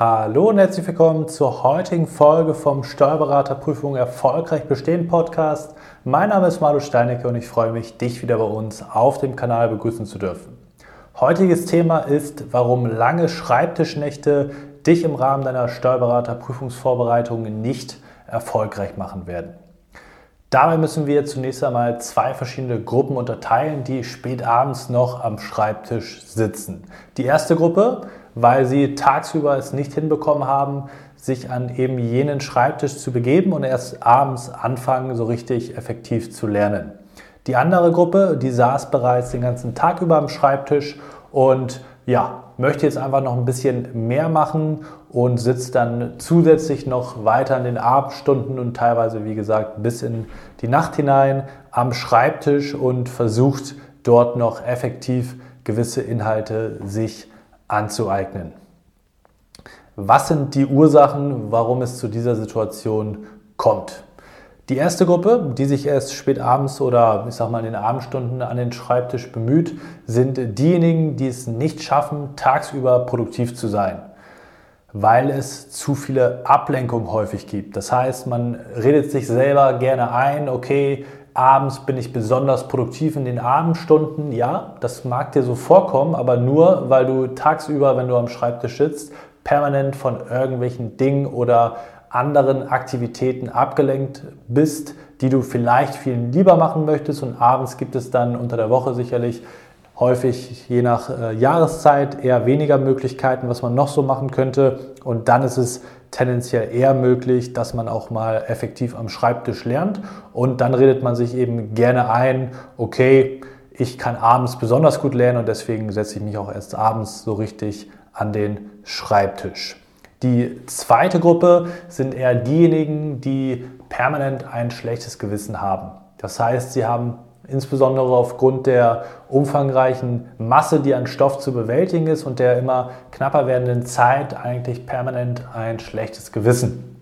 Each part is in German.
Hallo und herzlich willkommen zur heutigen Folge vom Steuerberaterprüfung Erfolgreich Bestehen Podcast. Mein Name ist Malu Steinecke und ich freue mich, dich wieder bei uns auf dem Kanal begrüßen zu dürfen. Heutiges Thema ist, warum lange Schreibtischnächte dich im Rahmen deiner Steuerberaterprüfungsvorbereitung nicht erfolgreich machen werden. Dabei müssen wir zunächst einmal zwei verschiedene Gruppen unterteilen, die spät abends noch am Schreibtisch sitzen. Die erste Gruppe weil sie tagsüber es nicht hinbekommen haben, sich an eben jenen Schreibtisch zu begeben und erst abends anfangen, so richtig effektiv zu lernen. Die andere Gruppe, die saß bereits den ganzen Tag über am Schreibtisch und ja, möchte jetzt einfach noch ein bisschen mehr machen und sitzt dann zusätzlich noch weiter in den Abendstunden und teilweise, wie gesagt, bis in die Nacht hinein am Schreibtisch und versucht dort noch effektiv gewisse Inhalte sich zu anzueignen. Was sind die Ursachen, warum es zu dieser Situation kommt? Die erste Gruppe, die sich erst spät abends oder ich sag mal in den Abendstunden an den Schreibtisch bemüht, sind diejenigen, die es nicht schaffen, tagsüber produktiv zu sein, weil es zu viele Ablenkungen häufig gibt. Das heißt, man redet sich selber gerne ein, okay, abends bin ich besonders produktiv in den Abendstunden. Ja, das mag dir so vorkommen, aber nur, weil du tagsüber, wenn du am Schreibtisch sitzt, permanent von irgendwelchen Dingen oder anderen Aktivitäten abgelenkt bist, die du vielleicht viel lieber machen möchtest. Und abends gibt es dann unter der Woche sicherlich häufig je nach äh, Jahreszeit eher weniger Möglichkeiten, was man noch so machen könnte. Und dann ist es tendenziell eher möglich, dass man auch mal effektiv am Schreibtisch lernt. Und dann redet man sich eben gerne ein, okay, ich kann abends besonders gut lernen und deswegen setze ich mich auch erst abends so richtig an den Schreibtisch. Die zweite Gruppe sind eher diejenigen, die permanent ein schlechtes Gewissen haben. Das heißt, sie haben insbesondere aufgrund der umfangreichen Masse, die an Stoff zu bewältigen ist und der immer knapper werdenden Zeit eigentlich permanent ein schlechtes Gewissen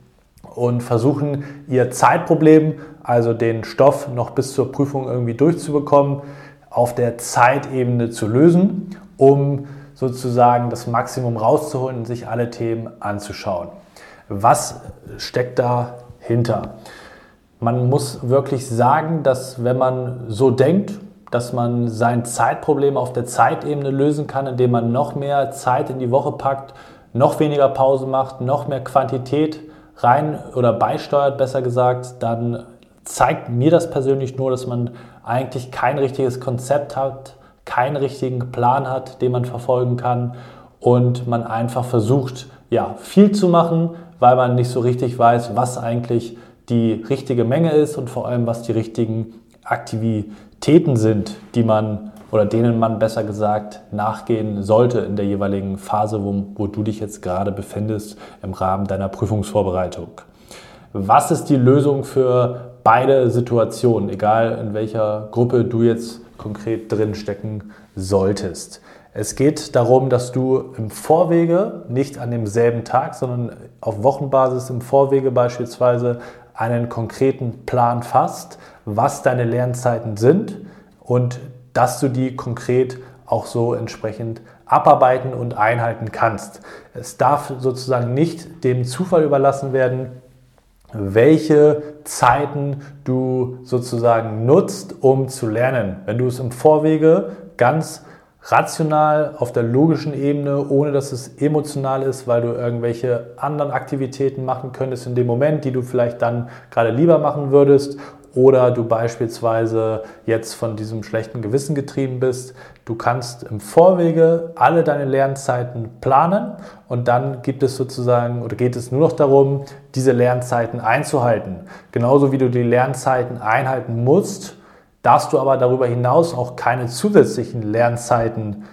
und versuchen ihr Zeitproblem, also den Stoff noch bis zur Prüfung irgendwie durchzubekommen, auf der Zeitebene zu lösen, um sozusagen das Maximum rauszuholen und sich alle Themen anzuschauen. Was steckt dahinter? Man muss wirklich sagen, dass wenn man so denkt, dass man sein Zeitproblem auf der Zeitebene lösen kann, indem man noch mehr Zeit in die Woche packt, noch weniger Pause macht, noch mehr Quantität rein oder beisteuert, besser gesagt, dann zeigt mir das persönlich nur, dass man eigentlich kein richtiges Konzept hat, keinen richtigen Plan hat, den man verfolgen kann und man einfach versucht, ja, viel zu machen, weil man nicht so richtig weiß, was eigentlich die richtige Menge ist und vor allem, was die richtigen Aktivitäten sind, die man oder denen man besser gesagt nachgehen sollte in der jeweiligen Phase, wo, wo du dich jetzt gerade befindest im Rahmen deiner Prüfungsvorbereitung. Was ist die Lösung für beide Situationen, egal in welcher Gruppe du jetzt konkret drin stecken solltest? Es geht darum, dass du im Vorwege, nicht an demselben Tag, sondern auf Wochenbasis im Vorwege beispielsweise einen konkreten Plan fasst, was deine Lernzeiten sind und dass du die konkret auch so entsprechend abarbeiten und einhalten kannst. Es darf sozusagen nicht dem Zufall überlassen werden, welche Zeiten du sozusagen nutzt, um zu lernen. Wenn du es im Vorwege ganz rational auf der logischen Ebene, ohne dass es emotional ist, weil du irgendwelche anderen Aktivitäten machen könntest in dem Moment, die du vielleicht dann gerade lieber machen würdest oder du beispielsweise jetzt von diesem schlechten Gewissen getrieben bist. Du kannst im Vorwege alle deine Lernzeiten planen und dann gibt es sozusagen oder geht es nur noch darum, diese Lernzeiten einzuhalten. Genauso wie du die Lernzeiten einhalten musst, darfst du aber darüber hinaus auch keine zusätzlichen Lernzeiten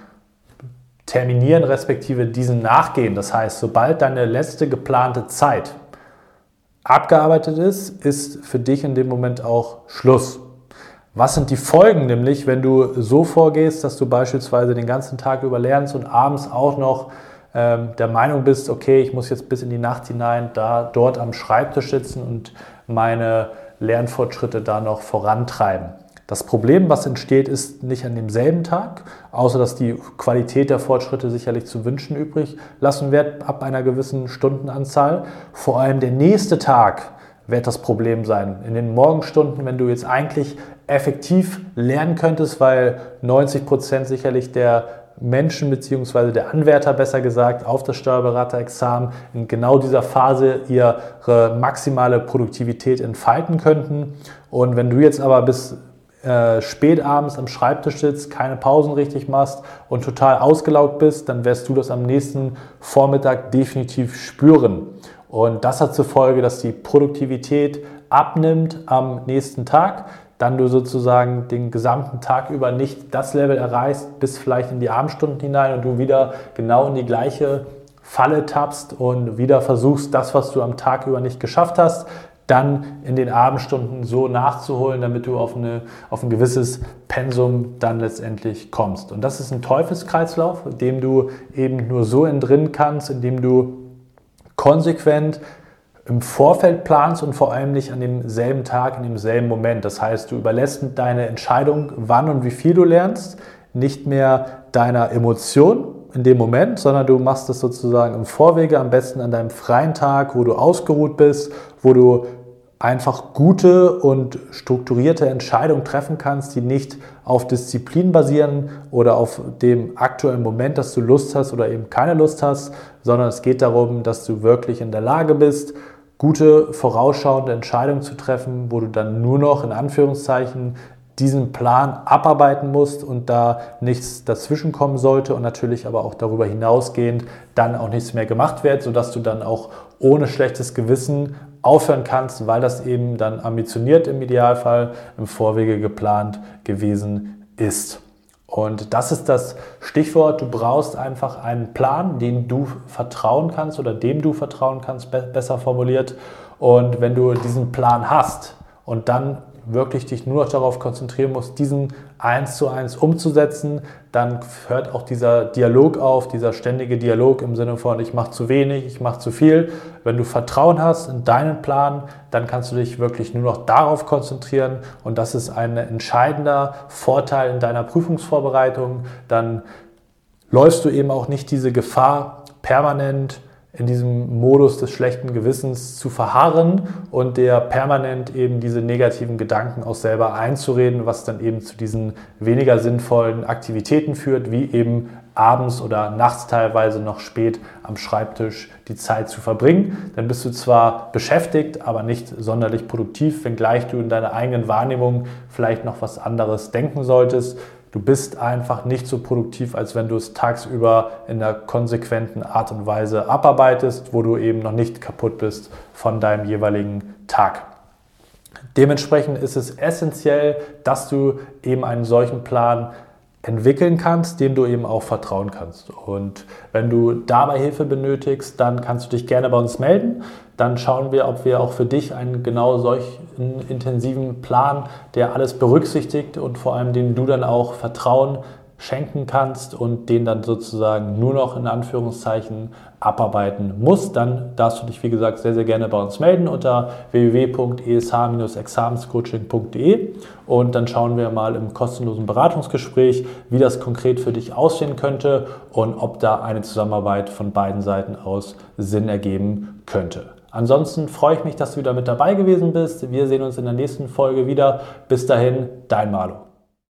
terminieren, respektive diesen nachgehen. Das heißt, sobald deine letzte geplante Zeit abgearbeitet ist, ist für dich in dem Moment auch Schluss. Was sind die Folgen nämlich, wenn du so vorgehst, dass du beispielsweise den ganzen Tag über lernst und abends auch noch ähm, der Meinung bist, okay, ich muss jetzt bis in die Nacht hinein da dort am Schreibtisch sitzen und meine Lernfortschritte da noch vorantreiben. Das Problem, was entsteht, ist nicht an demselben Tag, außer dass die Qualität der Fortschritte sicherlich zu wünschen übrig lassen wird ab einer gewissen Stundenanzahl. Vor allem der nächste Tag wird das Problem sein. In den Morgenstunden, wenn du jetzt eigentlich effektiv lernen könntest, weil 90 Prozent sicherlich der Menschen bzw. der Anwärter besser gesagt auf das Steuerberaterexamen in genau dieser Phase ihre maximale Produktivität entfalten könnten. Und wenn du jetzt aber bis äh, spät abends am Schreibtisch sitzt, keine Pausen richtig machst und total ausgelaugt bist, dann wirst du das am nächsten Vormittag definitiv spüren. Und das hat zur Folge, dass die Produktivität abnimmt am nächsten Tag, dann du sozusagen den gesamten Tag über nicht das Level erreichst, bis vielleicht in die Abendstunden hinein und du wieder genau in die gleiche Falle tappst und wieder versuchst, das, was du am Tag über nicht geschafft hast, dann in den Abendstunden so nachzuholen, damit du auf, eine, auf ein gewisses Pensum dann letztendlich kommst. Und das ist ein Teufelskreislauf, dem du eben nur so entrinnen kannst, indem du konsequent im Vorfeld planst und vor allem nicht an demselben Tag, in demselben Moment. Das heißt, du überlässt deine Entscheidung, wann und wie viel du lernst, nicht mehr deiner Emotion, in dem Moment, sondern du machst es sozusagen im Vorwege, am besten an deinem freien Tag, wo du ausgeruht bist, wo du einfach gute und strukturierte Entscheidungen treffen kannst, die nicht auf Disziplin basieren oder auf dem aktuellen Moment, dass du Lust hast oder eben keine Lust hast, sondern es geht darum, dass du wirklich in der Lage bist, gute vorausschauende Entscheidungen zu treffen, wo du dann nur noch in Anführungszeichen diesen Plan abarbeiten musst und da nichts dazwischen kommen sollte und natürlich aber auch darüber hinausgehend dann auch nichts mehr gemacht wird, sodass du dann auch ohne schlechtes Gewissen aufhören kannst, weil das eben dann ambitioniert im Idealfall im Vorwege geplant gewesen ist. Und das ist das Stichwort, du brauchst einfach einen Plan, den du vertrauen kannst oder dem du vertrauen kannst, besser formuliert. Und wenn du diesen Plan hast und dann wirklich dich nur noch darauf konzentrieren musst, diesen eins zu eins umzusetzen, dann hört auch dieser Dialog auf, dieser ständige Dialog im Sinne von, ich mache zu wenig, ich mache zu viel. Wenn du Vertrauen hast in deinen Plan, dann kannst du dich wirklich nur noch darauf konzentrieren und das ist ein entscheidender Vorteil in deiner Prüfungsvorbereitung. Dann läufst du eben auch nicht diese Gefahr, permanent in diesem Modus des schlechten Gewissens zu verharren und der permanent eben diese negativen Gedanken auch selber einzureden, was dann eben zu diesen weniger sinnvollen Aktivitäten führt, wie eben abends oder nachts teilweise noch spät am Schreibtisch die Zeit zu verbringen. Dann bist du zwar beschäftigt, aber nicht sonderlich produktiv, wenngleich du in deiner eigenen Wahrnehmung vielleicht noch was anderes denken solltest. Du bist einfach nicht so produktiv, als wenn du es tagsüber in einer konsequenten Art und Weise abarbeitest, wo du eben noch nicht kaputt bist von deinem jeweiligen Tag. Dementsprechend ist es essentiell, dass du eben einen solchen Plan entwickeln kannst, dem du eben auch vertrauen kannst. Und wenn du dabei Hilfe benötigst, dann kannst du dich gerne bei uns melden. Dann schauen wir, ob wir auch für dich einen genau solchen intensiven Plan, der alles berücksichtigt und vor allem dem du dann auch Vertrauen schenken kannst und den dann sozusagen nur noch in Anführungszeichen abarbeiten musst, dann darfst du dich, wie gesagt, sehr, sehr gerne bei uns melden unter www.esh-examenscoaching.de und dann schauen wir mal im kostenlosen Beratungsgespräch, wie das konkret für dich aussehen könnte und ob da eine Zusammenarbeit von beiden Seiten aus Sinn ergeben könnte. Ansonsten freue ich mich, dass du wieder mit dabei gewesen bist. Wir sehen uns in der nächsten Folge wieder. Bis dahin, dein Malo.